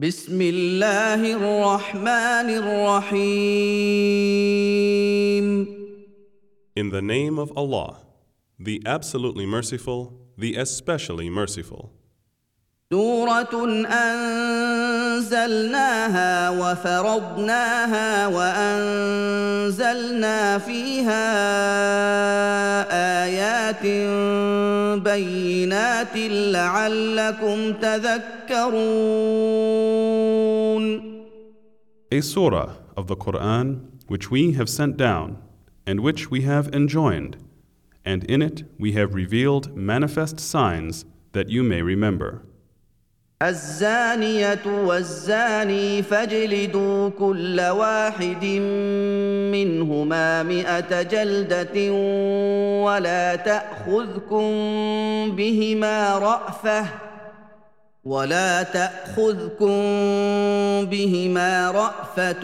بسم الله الرحمن الرحيم In the name of Allah, the absolutely merciful, the especially merciful. سورة أنزلناها وفرضناها وأنزلنا فيها آيات بينات لعلكم تذكرون A surah of the Quran which we have sent down and which we have enjoined, and in it we have revealed manifest signs that you may remember. الزانية والزاني فاجلدوا كل واحد منهما مئة جلدة ولا تأخذكم بهما رأفة ولا تأخذكم بهما رأفة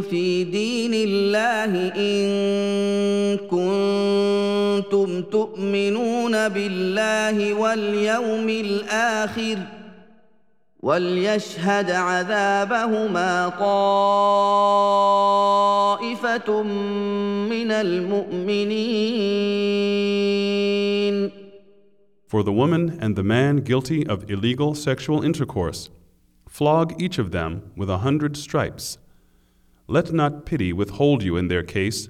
في دين الله إن كنتم تؤمنون بالله واليوم الآخر وليشهد عذابهما طائفة من المؤمنين For the woman and the man guilty of illegal sexual intercourse, flog each of them with a hundred stripes. Let not pity withhold you in their case,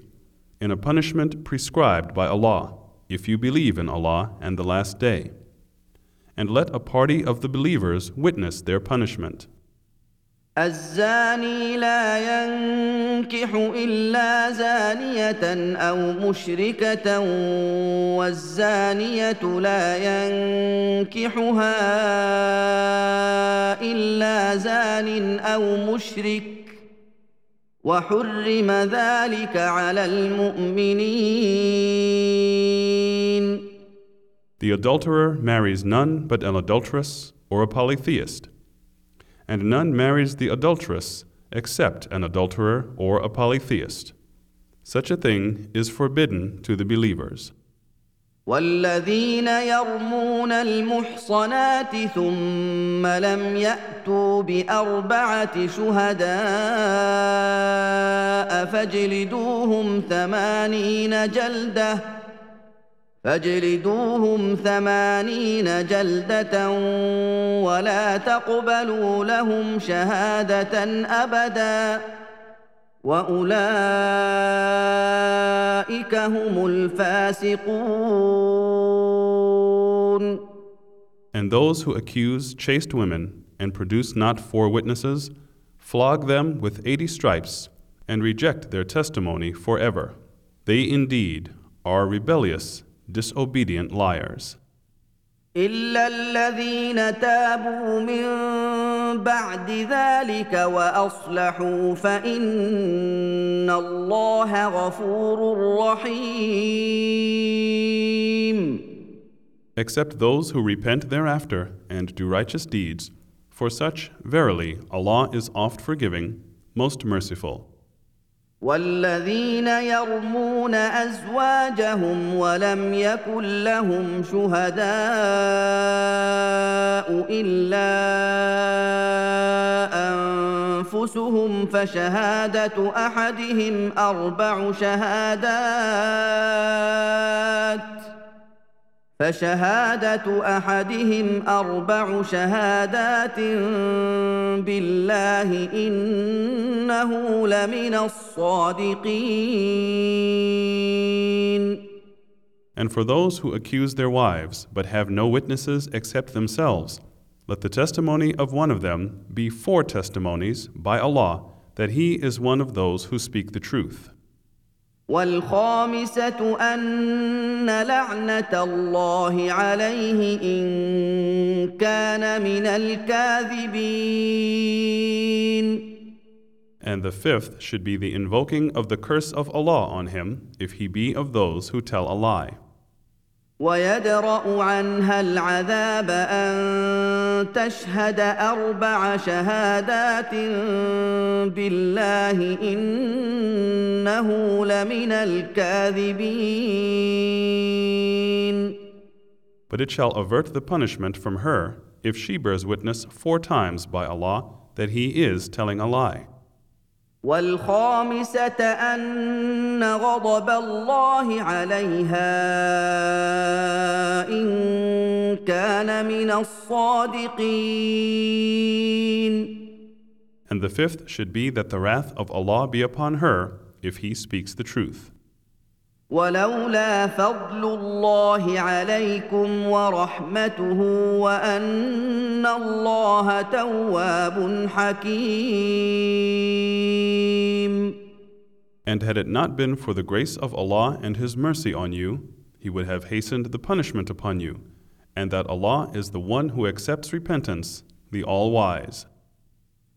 in a punishment prescribed by Allah, if you believe in Allah and the Last Day. And let a party of the believers witness their punishment. الزاني لا ينكح الا زانيه او مشركه والزانيه لا ينكحها الا زان او مشرك وحرم ذلك على المؤمنين The adulterer marries none but an adulteress or a polytheist, and none marries the adulteress except an adulterer or a polytheist. Such a thing is forbidden to the believers. والذين يرمون المحصنات ثم لم يأتوا بأربعة شهداء فاجلدوهم ثمانين جلدة فاجلدوهم ثمانين جلدة ولا تقبلوا لهم شهادة أبدا واولئك هم الفاسقون And those who accuse chaste women and produce not four witnesses, flog them with eighty stripes and reject their testimony forever. They indeed are rebellious, disobedient liars. الا الذين تابوا من بعد ذلك واصلحوا فان الله غفور رحيم Except those who repent thereafter and do righteous deeds, for such, verily, Allah is oft forgiving, most merciful. والذين يرمون أزواجهم ولم يكن لهم شهداء إلا أنفسهم فشهادة أحدهم أربع شهادات فشهادة أحدهم أربع شهادات بالله إنه لمن الصادقين. And for those who accuse their wives but have no witnesses except themselves, let the testimony of one of them be four testimonies by Allah that he is one of those who speak the truth. والخامسة أن لعنة الله عليه إن كان من الكاذبين. And the fifth should be the invoking of the curse of Allah on him if he be of those who tell a lie. ويدرأ عنها العذاب أن تشهد أربع شهادات بالله إنه لمن الكاذبين But it shall avert the punishment from her if she bears witness four times by Allah that he is telling a lie. والخامسة أن غضب الله عليها إن كان من الصادقين. And the fifth should be that the wrath of Allah be upon her if he speaks the truth. ولولا فضل الله عليكم ورحمته وان الله تواب حكيم And had it not been for the grace of Allah and His mercy on you, He would have hastened the punishment upon you, and that Allah is the one who accepts repentance, the All Wise.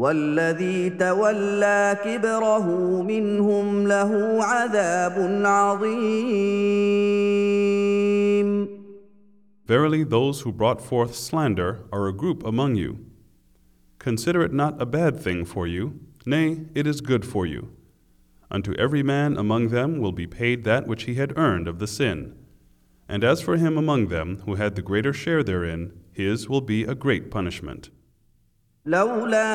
والذي تولى كبره منهم له عذاب عظيم Verily, those who brought forth slander are a group among you. Consider it not a bad thing for you, nay, it is good for you. Unto every man among them will be paid that which he had earned of the sin. And as for him among them who had the greater share therein, his will be a great punishment. لولا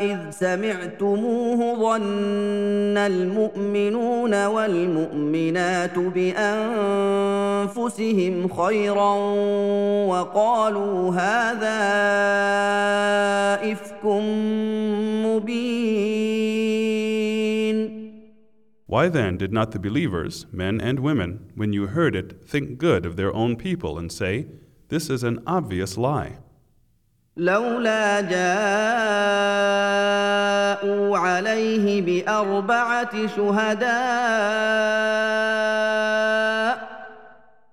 اذ سمعتموه ظن المؤمنون والمؤمنات بانفسهم خيرا وقالوا هذا افك مبين Why then did not the believers, men and women, when you heard it, think good of their own people and say, This is an obvious lie? لولا جاءوا عليه بأربعة شهداء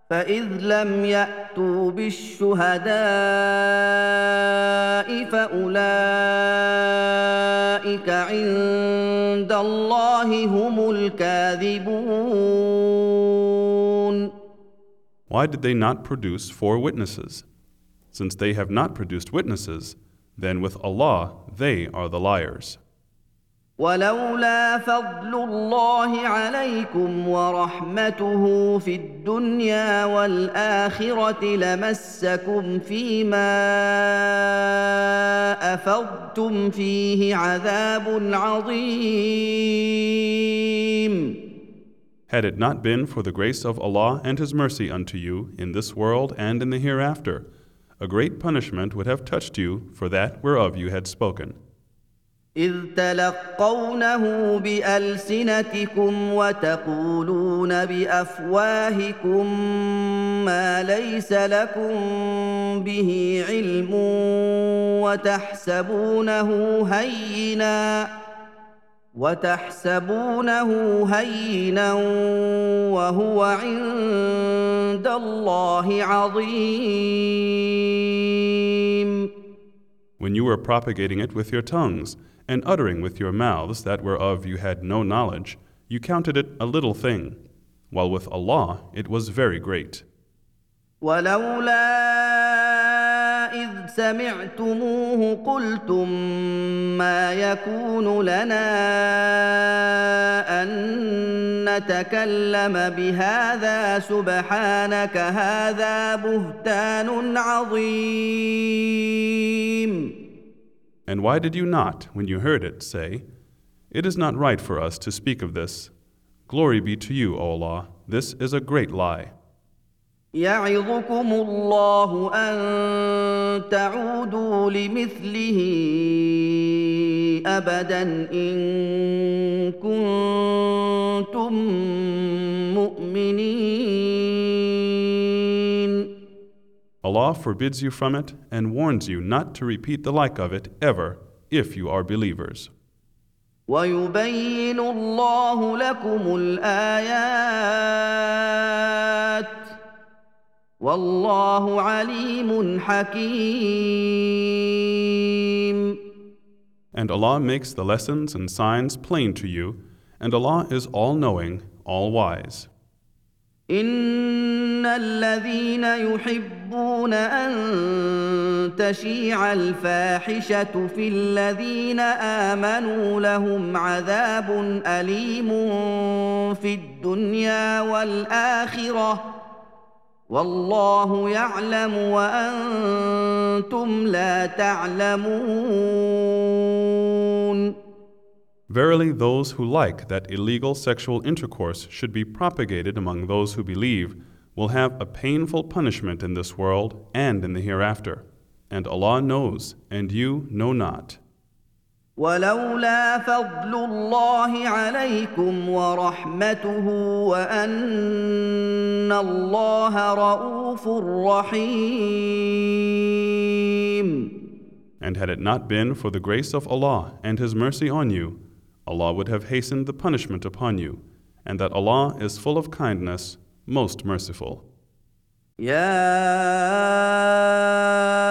فإذ لم يأتوا بالشهداء فأولئك عند الله هم الكاذبون Why did they not produce four witnesses? Since they have not produced witnesses, then with Allah they are the liars. ولولا فضل الله عليكم ورحمته في الدنيا والاخره لمسكم فيما افضتم فيه عذاب عظيم Had it not been for the grace of Allah and His mercy unto you in this world and in the hereafter, a great punishment would have touched you for that whereof you had spoken. إذ تلقونه بألسنتكم وتقولون بأفواهكم ما ليس لكم به علم وتحسبونه هينا وتحسبونه هينا وهو عند الله عظيم When you were propagating it with your tongues, and uttering with your mouths that whereof you had no knowledge, you counted it a little thing, while with Allah it was very great. ولولا إذ سمعتموه قلتم ما يكون لنا أن نتكلم بهذا سبحانك هذا بهتان عظيم And why did you not, when you heard it, say, It is not right for us to speak of this? Glory be to you, O Allah, this is a great lie. يعظكم الله أن تعودوا لمثله أبدا إن كنتم مؤمنين Allah forbids you from it and warns you not to repeat the like of it ever if you are believers. ويبين الله لكم الآيات والله عليم حكيم And Allah makes the lessons and signs plain to you, and Allah is all knowing, all wise. ان الذين يحبون ان تشيع الفاحشه في الذين امنوا لهم عذاب اليم في الدنيا والاخره والله يعلم وانتم لا تعلمون Verily, those who like that illegal sexual intercourse should be propagated among those who believe will have a painful punishment in this world and in the hereafter. And Allah knows, and you know not. ولولا فضل الله عليكم ورحمته وان الله رءوف رحيم And had it not been for the grace of Allah and His mercy on you, Allah would have hastened the punishment upon you, and that Allah is full of kindness, most merciful. يا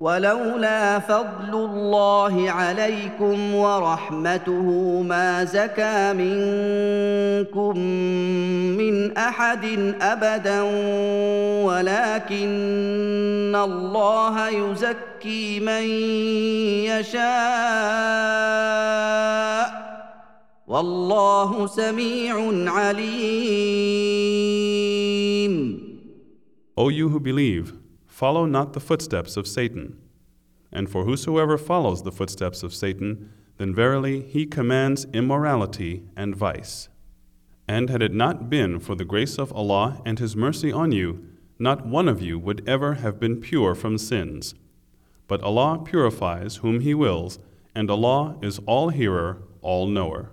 ولولا فضل الله عليكم ورحمته ما زكى منكم من أحد أبدا ولكن الله يزكي من يشاء. والله سميع عليم. O you who believe, follow not the footsteps of Satan. And for whosoever follows the footsteps of Satan, then verily he commands immorality and vice. And had it not been for the grace of Allah and His mercy on you, not one of you would ever have been pure from sins. But Allah purifies whom He wills, and Allah is all hearer, all knower.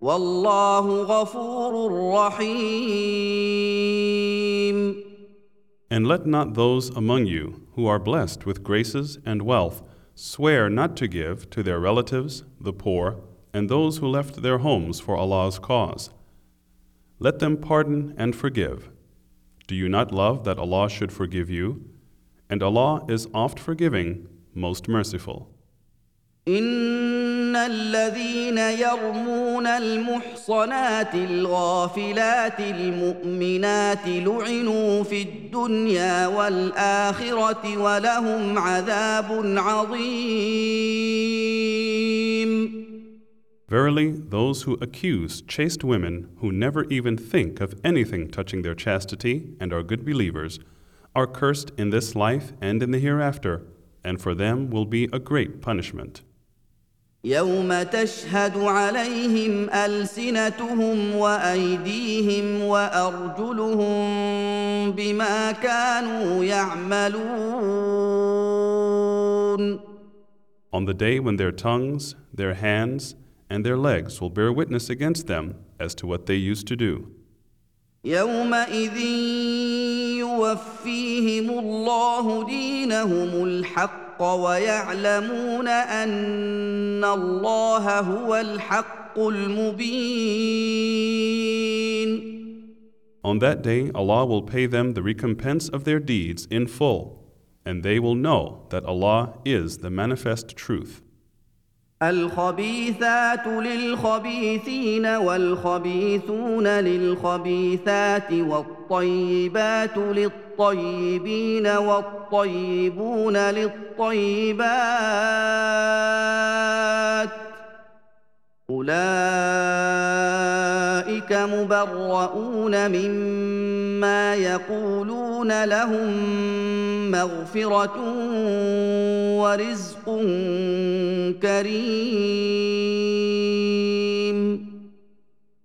والله غفور رحيم And let not those among you who are blessed with graces and wealth swear not to give to their relatives, the poor, and those who left their homes for Allah's cause. Let them pardon and forgive. Do you not love that Allah should forgive you? And Allah is oft forgiving, most merciful. ان الذين يرمون المحصنات الغافلات المؤمنات لعنوا في الدنيا والاخره ولهم عذاب عظيم Verily, those who accuse chaste women who never even think of anything touching their chastity and are good believers are cursed in this life and in the hereafter, and for them will be a great punishment. يوم تشهد عليهم السنتهم وايديهم وارجلهم بما كانوا يعملون On the day when their tongues, their hands, and their legs will bear witness against them as to what they used to do. يومئذ يوفيهم الله دينهم الحق ويعلمون ان الله هو الحق المبين On that day, Allah will pay them the recompense of their deeds in full, and they will know that Allah is the manifest truth. الخبيثات للخبيثين والخبيثون للخبيثات والطيبات للطيبين والطيبون للطيبات أولئك مبرؤون مما يقولون لهم مغفرة ورزق كريم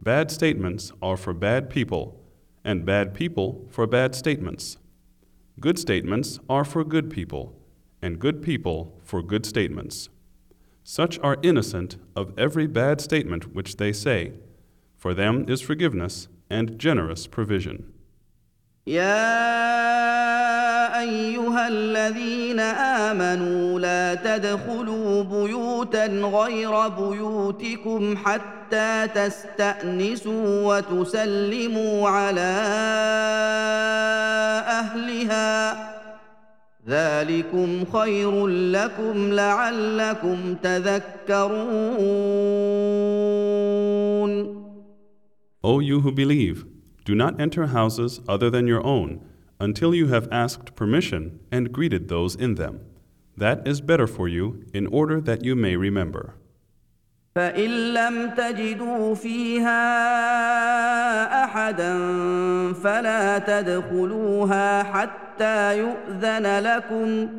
Bad statements are for bad people, and bad people for bad statements. Good statements are for good people, and good people for good statements. Such are innocent of every bad statement which they say. For them is forgiveness and generous provision. يا أيها الذين آمنوا لا تدخلوا بيوتا غير بيوتكم حتى تستأنسوا وتسلموا على أهلها. ذلكم خير لكم لعلكم تذكرون. O you who believe, do not enter houses other than your own until you have asked permission and greeted those in them. That is better for you in order that you may remember. فان لم تجدوا فيها احدا فلا تدخلوها حتى يؤذن لكم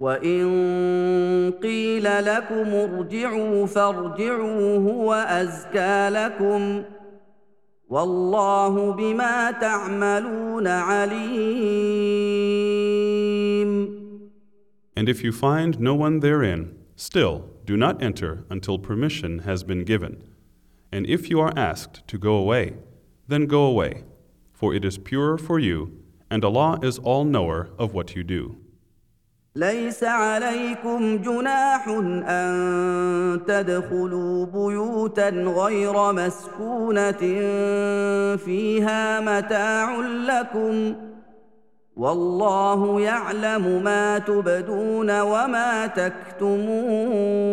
وان قيل لكم ارجعوا فارجعوا هو ازكى لكم والله بما تعملون عليم And if you find no one therein, still do not enter until permission has been given. And if you are asked to go away, then go away, for it is purer for you, and Allah is all knower of what you do. ليس عليكم جناح ان تدخلوا بيوتا غير مسكونه فيها متاع لكم والله يعلم ما تبدون وما تكتمون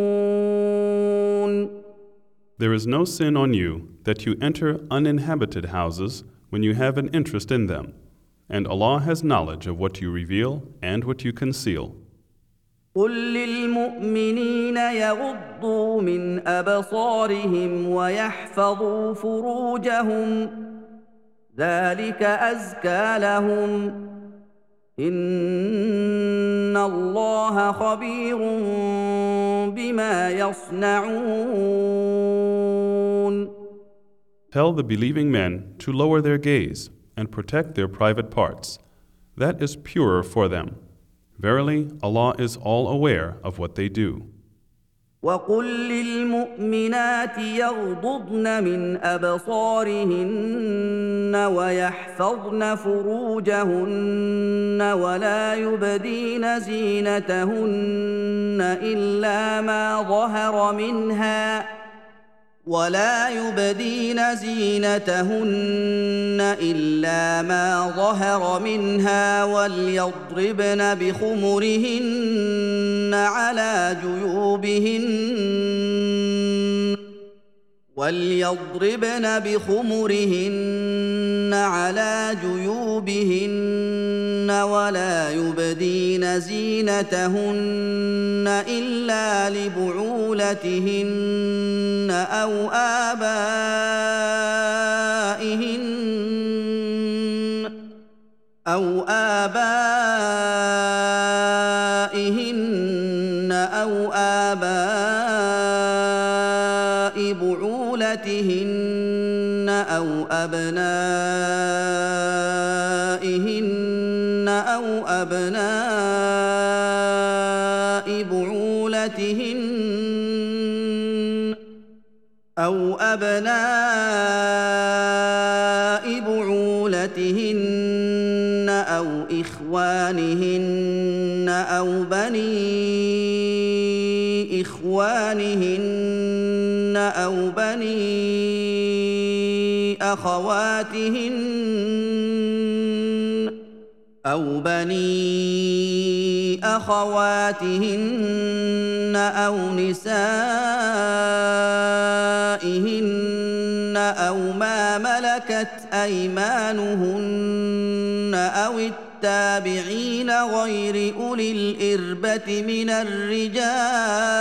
There is no sin on you that you enter uninhabited houses when you have an interest in them, and Allah has knowledge of what you reveal and what you conceal. قل للمؤمنين يغضوا من ابصارهم ويحفظوا فروجهم ذلك ازكى لهم ان الله خبير بما يصنعون Tell the believing men to lower their gaze and protect their private parts. That is purer for them. Verily, Allah is all aware of what they do. وقل للمؤمنات يغضضن من ابصارهن ويحفظن فروجهن ولا يبدين زينتهن الا ما ظهر منها ولا يبدين زينتهن إلا ما ظهر منها وليضربن بخمرهن على جيوبهن. وليضربن بخمرهن على جيوبهن ولا يبدين زينتهن الا لبعولتهن أو ابائهن أو ابائهن أو اباء أبنائهن أو أبناء بعولتهن أو أبناء بعولتهن أو إخوانهن أو بني إخوانهن أو بني أخواتهن أو بني أخواتهن أو نسائهن أو ما ملكت أيمانهن أو التابعين غير أولي الإربة من الرجال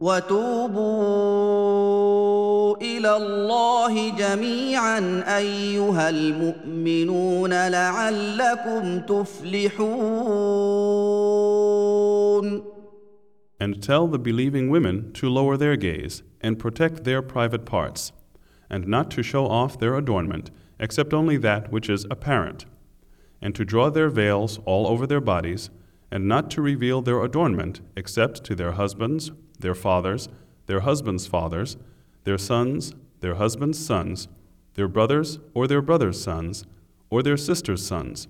وتوبوا الى الله جميعا ايها المؤمنون لعلكم تفلحون And tell the believing women to lower their gaze and protect their private parts, and not to show off their adornment, except only that which is apparent, and to draw their veils all over their bodies, and not to reveal their adornment except to their husbands, their fathers, their husbands' fathers, their sons, their husbands' sons, their brothers or their brothers' sons, or their sisters' sons,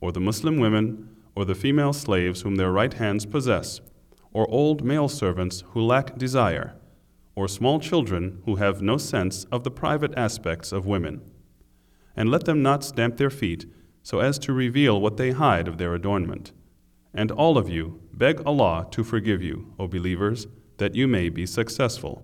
or the Muslim women, or the female slaves whom their right hands possess or old male servants who lack desire, or small children who have no sense of the private aspects of women. And let them not stamp their feet so as to reveal what they hide of their adornment. And all of you beg Allah to forgive you, O believers, that you may be successful.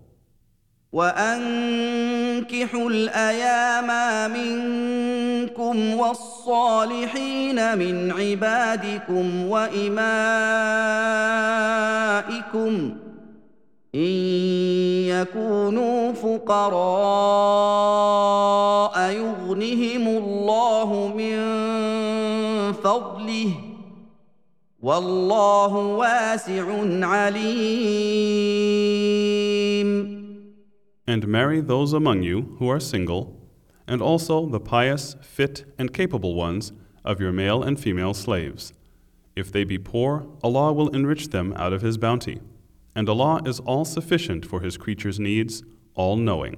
وانكحوا الأيام منكم والصالحين من عبادكم وامائكم ان يكونوا فقراء يغنهم الله من والله واسع عليم And marry those among you who are single, and also the pious, fit, and capable ones of your male and female slaves. If they be poor, Allah will enrich them out of His bounty. And Allah is all sufficient for His creatures' needs, all knowing.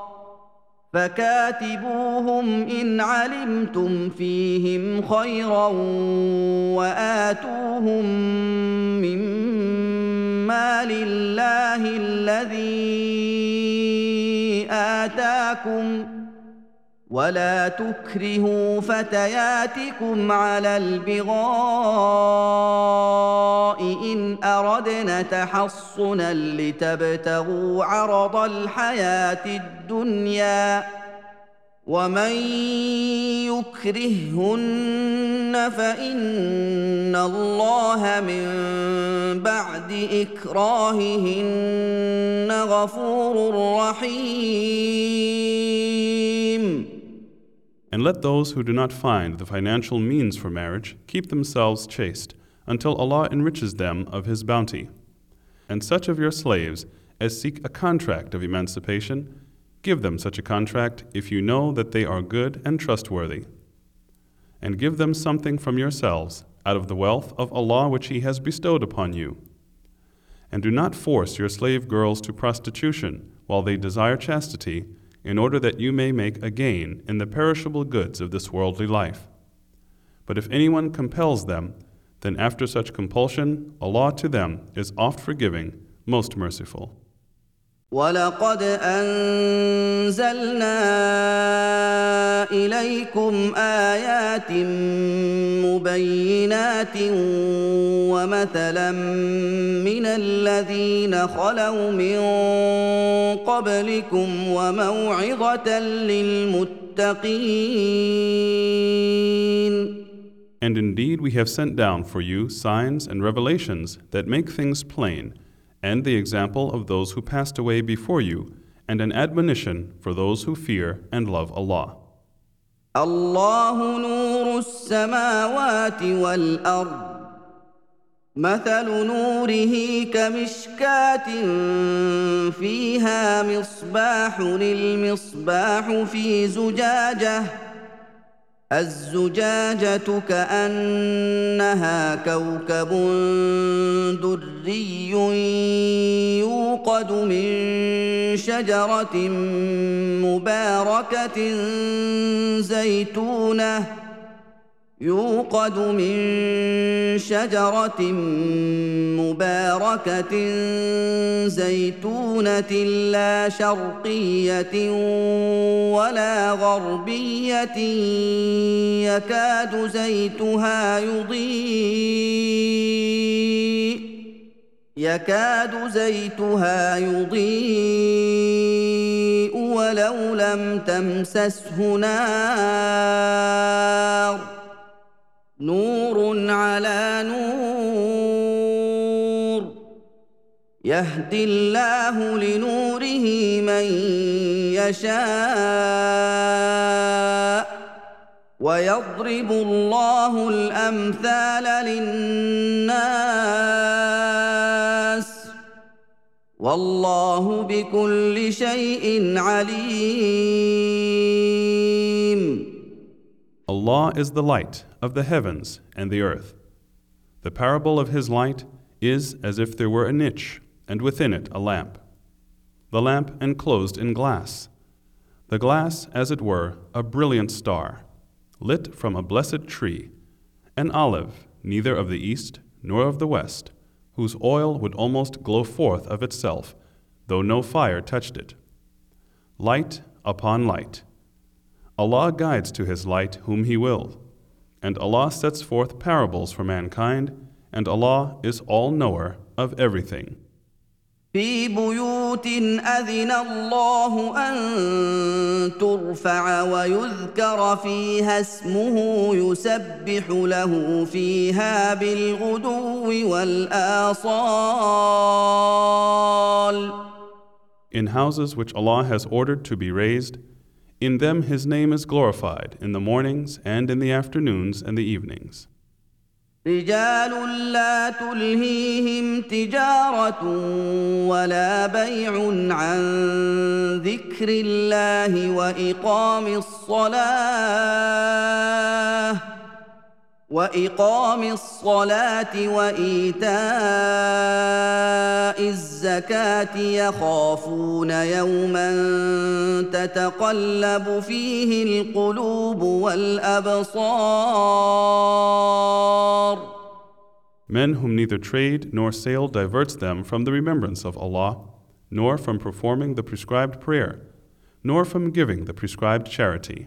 فكاتبوهم إن علمتم فيهم خيرا وآتوهم مما لله الذي آتاكم ولا تكرهوا فتياتكم على البغاء ان اردنا تحصنا لتبتغوا عرض الحياة الدنيا ومن يكرههن فان الله من بعد اكراههن غفور رحيم And let those who do not find the financial means for marriage keep themselves chaste until Allah enriches them of His bounty. And such of your slaves as seek a contract of emancipation, give them such a contract if you know that they are good and trustworthy. And give them something from yourselves out of the wealth of Allah which He has bestowed upon you. And do not force your slave girls to prostitution while they desire chastity in order that you may make a gain in the perishable goods of this worldly life. But if anyone compels them, then after such compulsion, Allah to them is oft forgiving, most merciful. ولقد انزلنا اليكم ايات مبينات ومثلا من الذين خلوا من قبلكم وموعظه للمتقين And indeed, we have sent down for you signs and revelations that make things plain and the example of those who passed away before you, and an admonition for those who fear and love Allah. الله نور السماوات والارض مثل نوره كمشكاه فيها مصباح المصباح في زجاجه الزجاجة كأنها كوكب دري يوقد من شجرة مباركة زيتونة يوقد من شجرة مباركة زيتونة لا شرقية ولا غربية يكاد زيتها يضيء يكاد زيتها يضيء ولو لم تمسسه نار. نور على نور. يهدي الله لنوره من يشاء. ويضرب الله الأمثال للناس. والله بكل شيء عليم. Allah is the light of the heavens and the earth. The parable of his light is as if there were a niche, and within it a lamp. The lamp enclosed in glass. The glass, as it were, a brilliant star, lit from a blessed tree, an olive, neither of the east nor of the west, whose oil would almost glow forth of itself, though no fire touched it. Light upon light Allah guides to His light whom He will, and Allah sets forth parables for mankind, and Allah is all knower of everything. في بيوت أذن الله أن ترفع ويذكر فيها اسمه يسبح له فيها بالغدو والآصال. In houses which Allah has ordered to be raised, in them his name is glorified in the mornings and in the afternoons and the evenings. رجال لا تلهيهم تجارة ولا بيع عن ذكر الله وإقام الصلاة واقام الصلاه وايتاء الزكاه يخافون يوما تتقلب فيه القلوب والابصار Men whom neither trade nor sale diverts them from the remembrance of Allah, nor from performing the prescribed prayer, nor from giving the prescribed charity.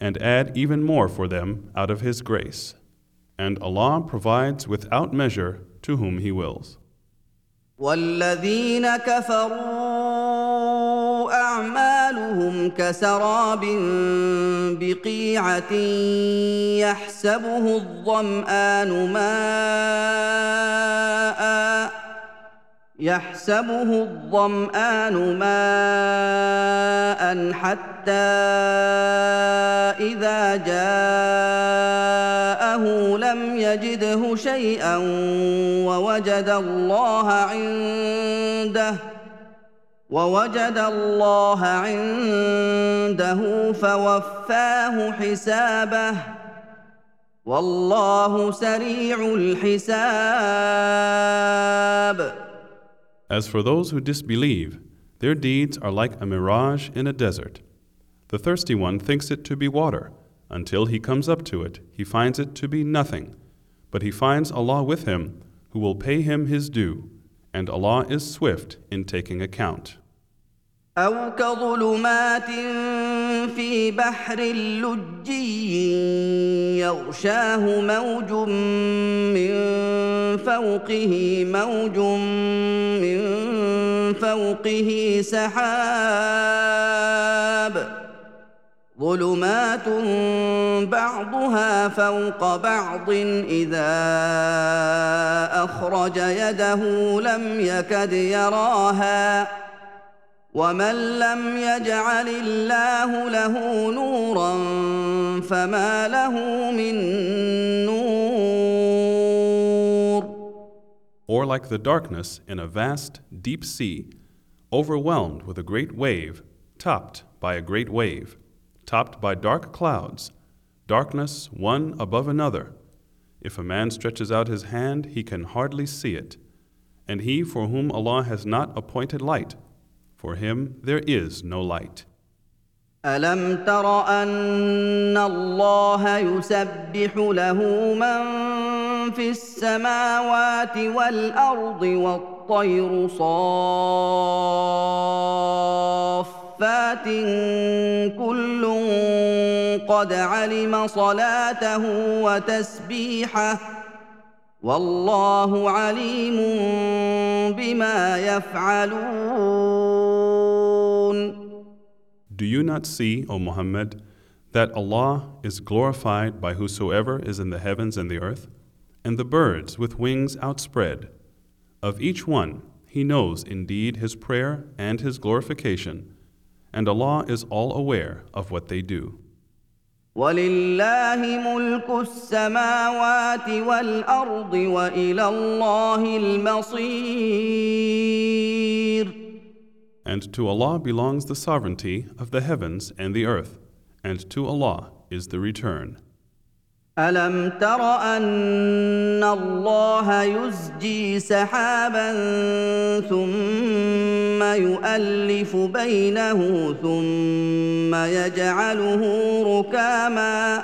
and add even more for them out of His grace. And Allah provides without measure to whom He wills. والذين كفروا أعمالهم كسراب بقيعة يحسبه الظمآن ماءً يحسبه الظمآن ماء حتى إذا جاءه لم يجده شيئا ووجد الله عنده ووجد الله عنده فوفاه حسابه والله سريع الحساب As for those who disbelieve, their deeds are like a mirage in a desert. The thirsty one thinks it to be water. Until he comes up to it, he finds it to be nothing. But he finds Allah with him, who will pay him his due, and Allah is swift in taking account. في بحر لجي يغشاه موج من فوقه موج من فوقه سحاب. ظلمات بعضها فوق بعض إذا أخرج يده لم يكد يراها. ومن لم يجعل الله له نورا فما له من نور Or like the darkness in a vast, deep sea, overwhelmed with a great wave, topped by a great wave, topped by dark clouds, darkness one above another. If a man stretches out his hand, he can hardly see it. And he for whom Allah has not appointed light, for him there is no light. الم تر ان الله يسبح له من في السماوات والارض والطير صافات كل قد علم صلاته وتسبيحه والله عليم بما يفعلون Do you not see, O Muhammad, that Allah is glorified by whosoever is in the heavens and the earth, and the birds with wings outspread? Of each one, He knows indeed his prayer and his glorification, and Allah is all aware of what they do. ولله ملك السماوات والارض والى الله المصير And to Allah belongs the sovereignty of the heavens and the earth, and to Allah is the return. الم تر ان الله يزجي سحابا ثم يؤلف بينه ثم يجعله ركاما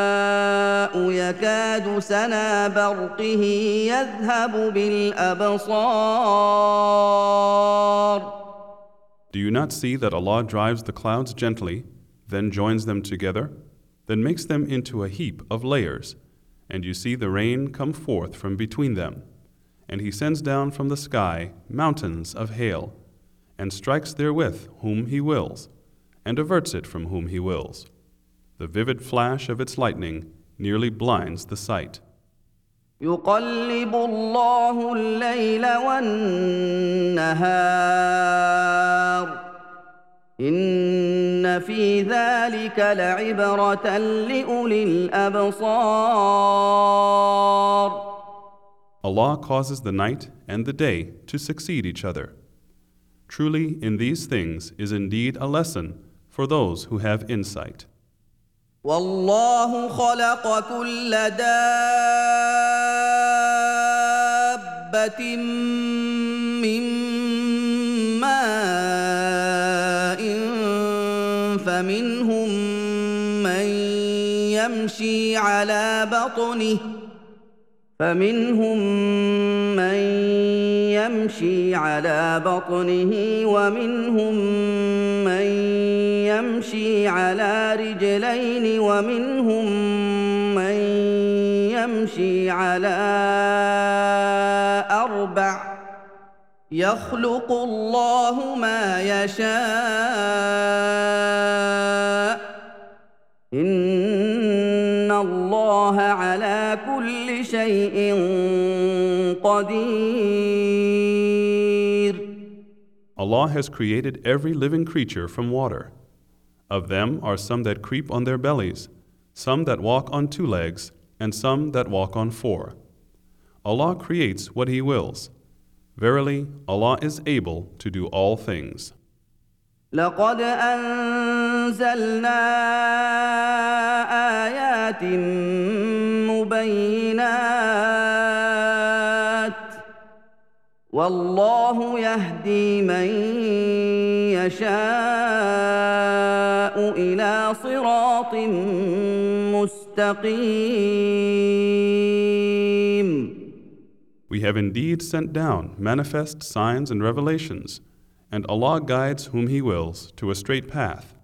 سنا برقه يذهب بالابصار Do you not see that Allah drives the clouds gently, then joins them together, then makes them into a heap of layers, and you see the rain come forth from between them, and He sends down from the sky mountains of hail, and strikes therewith whom He wills, and averts it from whom He wills. The vivid flash of its lightning nearly blinds the sight. يقلب الله الليل والنهار ان في ذلك لعبره لاولي الابصار Allah causes the night and the day to succeed each other. Truly, in these things is indeed a lesson for those who have insight. والله خلق كل دابة من ماء فمنهم من يمشي على بطنه فمنهم من يمشي على بطنه ومنهم من يمشي على رجلين ومنهم من يمشي على أربع يخلق الله ما يشاء. إن الله على كل شيء قدير. Allah has created every living creature from water. Of them are some that creep on their bellies, some that walk on two legs, and some that walk on four. Allah creates what He wills. Verily, Allah is able to do all things. لقد أنزلنا آيات مبينات والله يهدي من يشاء إلى صراط مستقيم We have indeed sent down manifest signs and revelations, and Allah guides whom He wills to a straight path.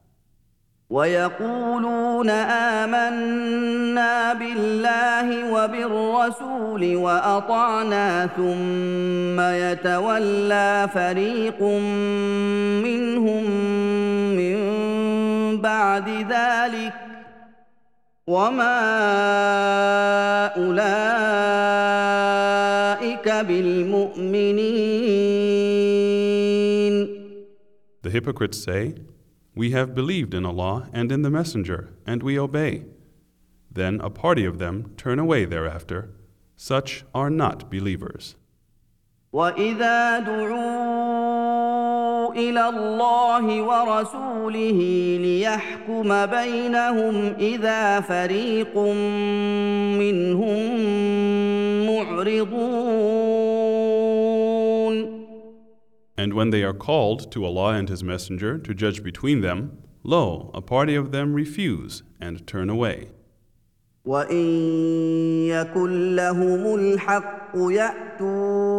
ويقولون آمنا بالله وبالرسول وأطعنا ثم يتولى فريق منهم من بعد ذلك وما أولئك بالمؤمنين. The hypocrites say, We have believed in Allah and in the Messenger, and we obey. Then a party of them turn away thereafter. Such are not believers. واذا دعوا الى الله ورسوله ليحكم بينهم اذا فريق منهم معرضون And when they are called to Allah and His Messenger to judge between them, lo, a party of them refuse and turn away. وان يكن لهم الحق ياتوا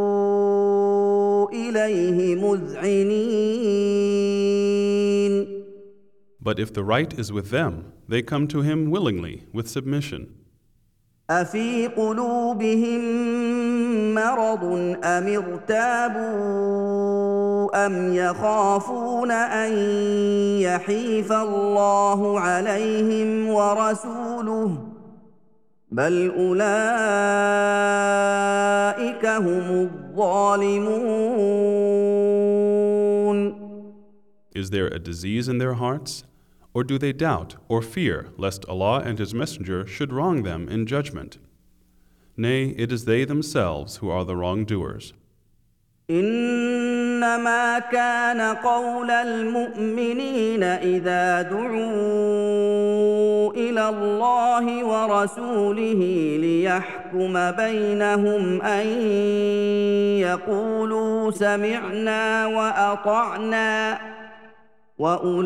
اليه مذعنين But if the right is with them, they come to Him willingly, with submission. أفي قلوبهم مرض أم ارتابوا أم يخافون أن يحيف الله عليهم ورسوله بل أولئك هم الظالمون Is there a disease in their hearts? Or do they doubt or fear lest Allah and His Messenger should wrong them in judgment? Nay, it is they themselves who are the wrongdoers. إنما كان قول المؤمنين إذا دعوا إلى الله ورسوله ليحكم بينهم أن يقولوا سمعنا وأطعنا وأولئك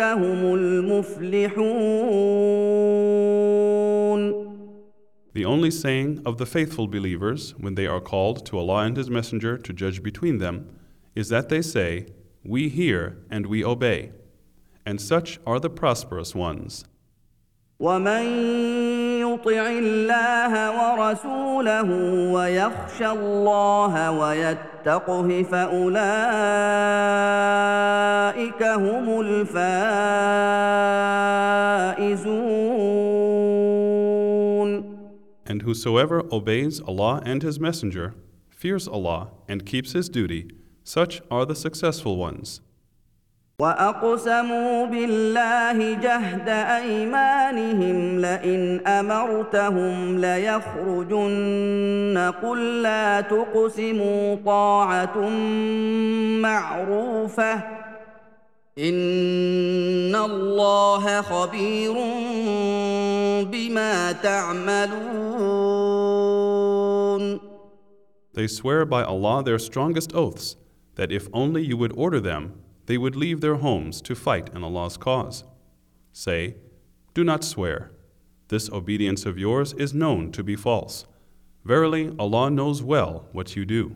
هم المفلحون The only saying of the faithful believers when they are called to Allah and His Messenger to judge between them is that they say, We hear and we obey. And such are the prosperous ones. ومن يطع الله ورسوله ويخشى الله ويتقه فاولئك هم الفائزون And whosoever obeys Allah and His Messenger, fears Allah, and keeps His duty, such are the successful ones. واقسموا بالله جهد ايمانهم لئن امرتهم ليخرجن قل لا تقسموا طاعه معروفه ان الله خبير بما تعملون They swear by Allah their strongest oaths that if only you would order them, they would leave their homes to fight in Allah's cause. Say, Do not swear. This obedience of yours is known to be false. Verily, Allah knows well what you do.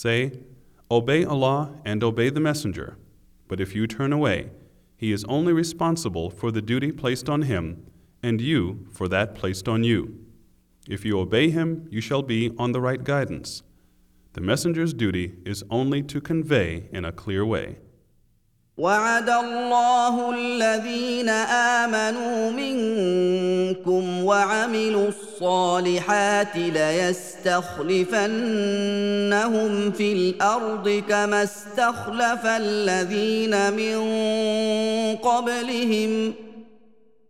Say, Obey Allah and obey the Messenger. But if you turn away, He is only responsible for the duty placed on him, and you for that placed on you. If you obey him, you shall be on the right guidance. The messenger's duty is only to convey in a clear way. وعد الله الذين آمنوا منكم وعملوا الصالحات ليستخلفنهم في الأرض كما استخلف الذين من قبلهم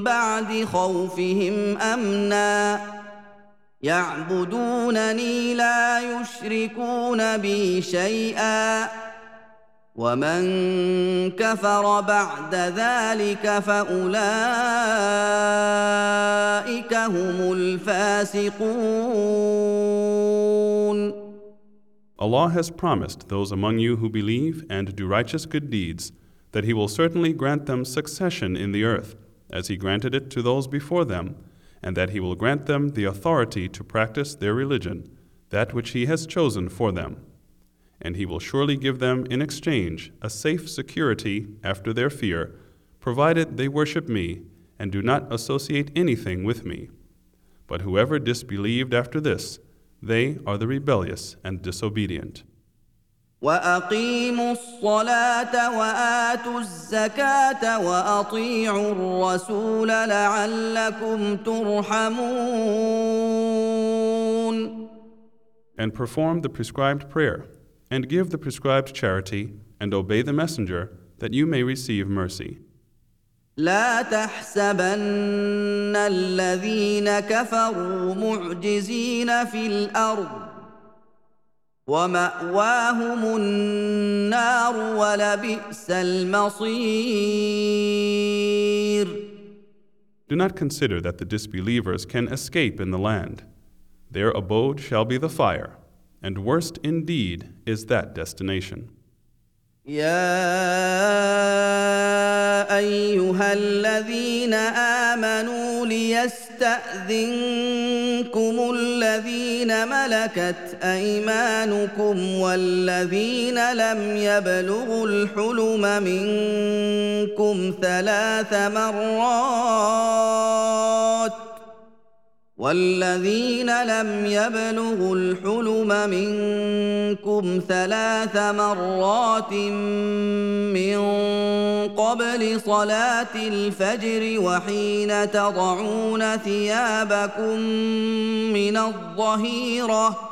بعد خوفهم امنا يعبدونني لا يشركون بي شيئا ومن كفر بعد ذلك فاولئك هم الفاسقون Allah has promised those among you who believe and do righteous good deeds that He will certainly grant them succession in the earth as he granted it to those before them, and that he will grant them the authority to practice their religion, that which he has chosen for them. And he will surely give them in exchange a safe security after their fear, provided they worship me and do not associate anything with me. But whoever disbelieved after this, they are the rebellious and disobedient. واقيموا الصلاه واتوا الزكاه واطيعوا الرسول لعلكم ترحمون And perform the prescribed prayer, and give the prescribed charity, and obey the messenger, that you may receive mercy. لا تحسبن الذين كفروا معجزين في الأرض وماواهم النار ولبئس المصير Do not consider that the disbelievers can escape in the land. Their abode shall be the fire, and worst indeed is that destination. يا ايها الذين امنوا ليستأذنكم الذين ملكت أيمانكم والذين لم يبلغوا الحلم منكم ثلاث مرات والذين لم يبلغوا الحلم منكم ثلاث مرات من قبل صلاة الفجر وحين تضعون ثيابكم من الظهيرة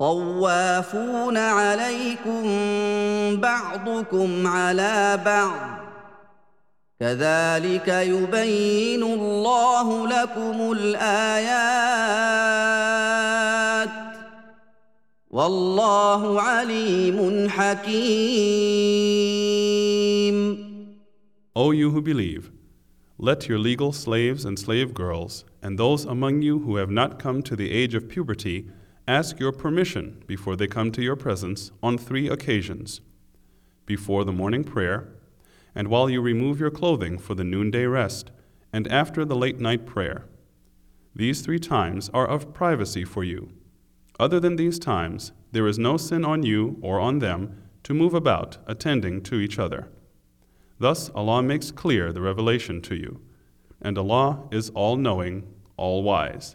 طوافون عليكم بعضكم على بعض كذلك يبين الله لكم الايات والله عليم حكيم O you who believe, let your legal slaves and slave girls, and those among you who have not come to the age of puberty, ask your permission before they come to your presence on three occasions before the morning prayer, and while you remove your clothing for the noonday rest, and after the late night prayer. These three times are of privacy for you. Other than these times, there is no sin on you or on them to move about attending to each other. Thus, Allah makes clear the revelation to you, and Allah is all knowing, all wise.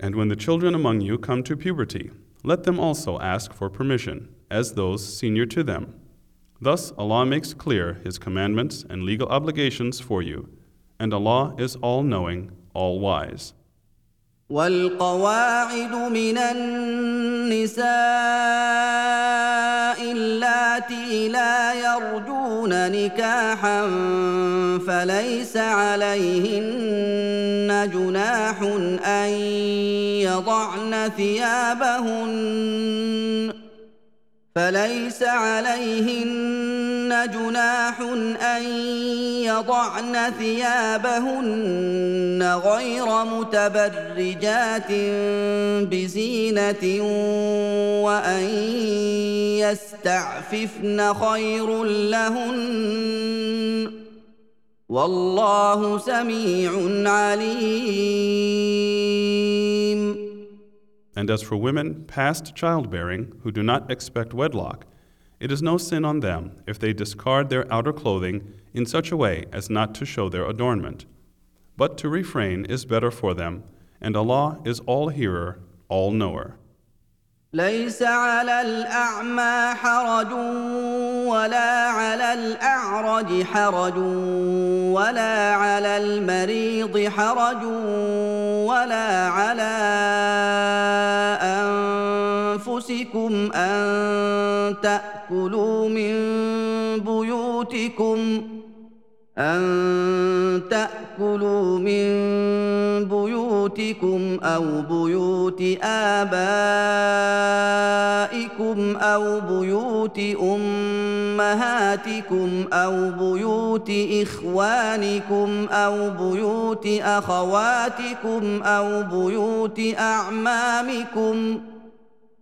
And when the children among you come to puberty, let them also ask for permission, as those senior to them. Thus, Allah makes clear His commandments and legal obligations for you, and Allah is all knowing, all wise. والقواعد من النساء اللاتي لا يرجون نكاحا فليس عليهن جناح أن يضعن ثيابهن فليس عليهن جناح أن يضعن ثيابهن غير متبرجات بزينة وأن يستعففن خير لهن والله سميع عليم And as for women past childbearing who do not expect wedlock, it is no sin on them if they discard their outer clothing in such a way as not to show their adornment. But to refrain is better for them, and Allah is all hearer, all knower. ليس على الأعمى حرج ولا على الأعرج حرج ولا على المريض حرج ولا على أنفسكم أن تأكلوا من بيوتكم أن تأكلوا من بيوتكم أو بيوت آبائكم أو بيوت أمهاتكم أو بيوت إخوانكم أو بيوت أخواتكم أو بيوت أعمامكم ۖ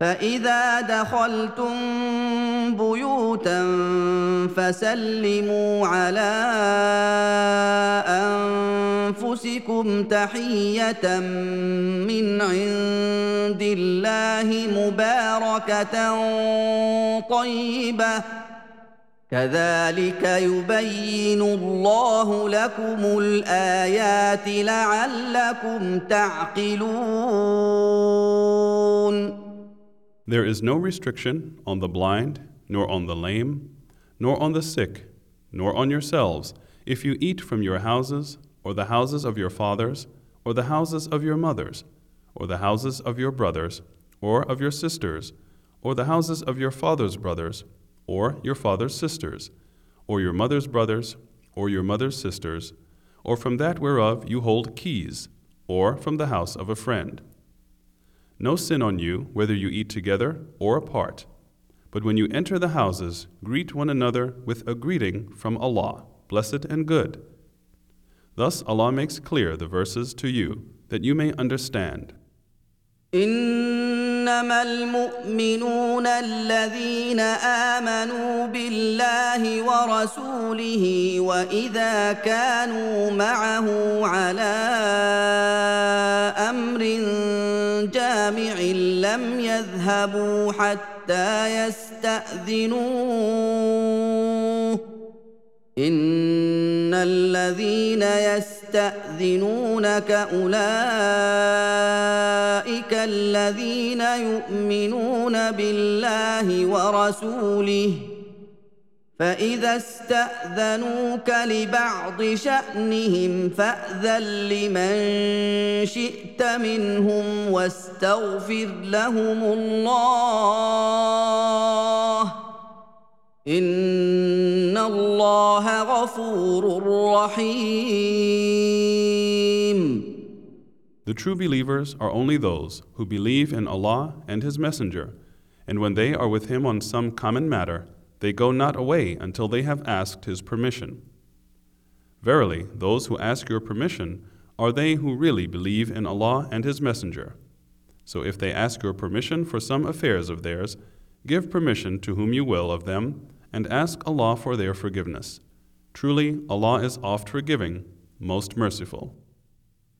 فإذا دخلتم بيوتا فسلموا على أنفسكم تحية من عند الله مباركة طيبة. كذلك يبين الله لكم الآيات لعلكم تعقلون. There is no restriction on the blind, nor on the lame, nor on the sick, nor on yourselves, if you eat from your houses, or the houses of your fathers, or the houses of your mothers, or the houses of your brothers, or of your sisters, or the houses of your father's brothers, or your father's sisters, or your mother's brothers, or your mother's sisters, or from that whereof you hold keys, or from the house of a friend no sin on you, whether you eat together or apart. But when you enter the houses, greet one another with a greeting from Allah, blessed and good. Thus Allah makes clear the verses to you, that you may understand. انما المؤمنون الذين امنوا بالله ورسوله واذا كانوا معه على امر جامع لم يذهبوا حتى يستأذنوه. إن الذين يستأذنونك أولئك الذين يؤمنون بالله ورسوله فاذا استاذنوك لبعض شانهم فاذن لمن شئت منهم واستغفر لهم الله ان الله غفور رحيم The true believers are only those who believe in Allah and His Messenger, and when they are with Him on some common matter, they go not away until they have asked His permission. Verily, those who ask your permission are they who really believe in Allah and His Messenger. So if they ask your permission for some affairs of theirs, give permission to whom you will of them, and ask Allah for their forgiveness. Truly, Allah is oft forgiving, most merciful.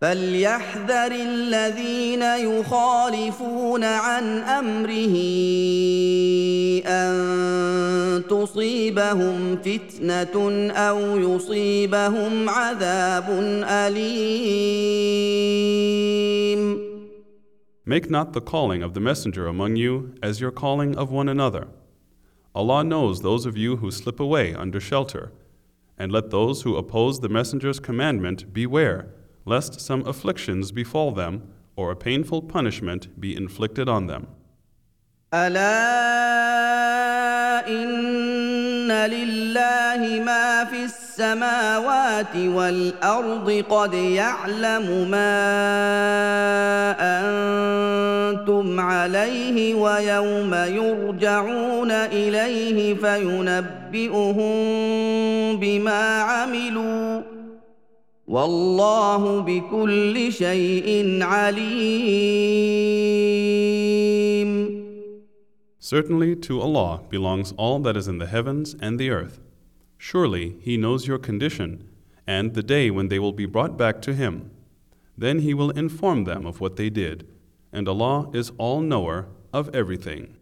فليحذر الذين يخالفون عن امره ان تصيبهم فتنه او يصيبهم عذاب اليم Make not the calling of the messenger among you as your calling of one another. Allah knows those of you who slip away under shelter, and let those who oppose the messenger's commandment beware Lest some afflictions befall them or a painful punishment be inflicted on them. السماوات والارض قد يعلم ما أنتم عليه ويوم يرجعون اليه فينبئهم بما عملوا والله بكل شيء عليم Certainly to Allah belongs all that is in the heavens and the earth. Surely He knows your condition and the day when they will be brought back to Him. Then He will inform them of what they did, and Allah is all knower of everything.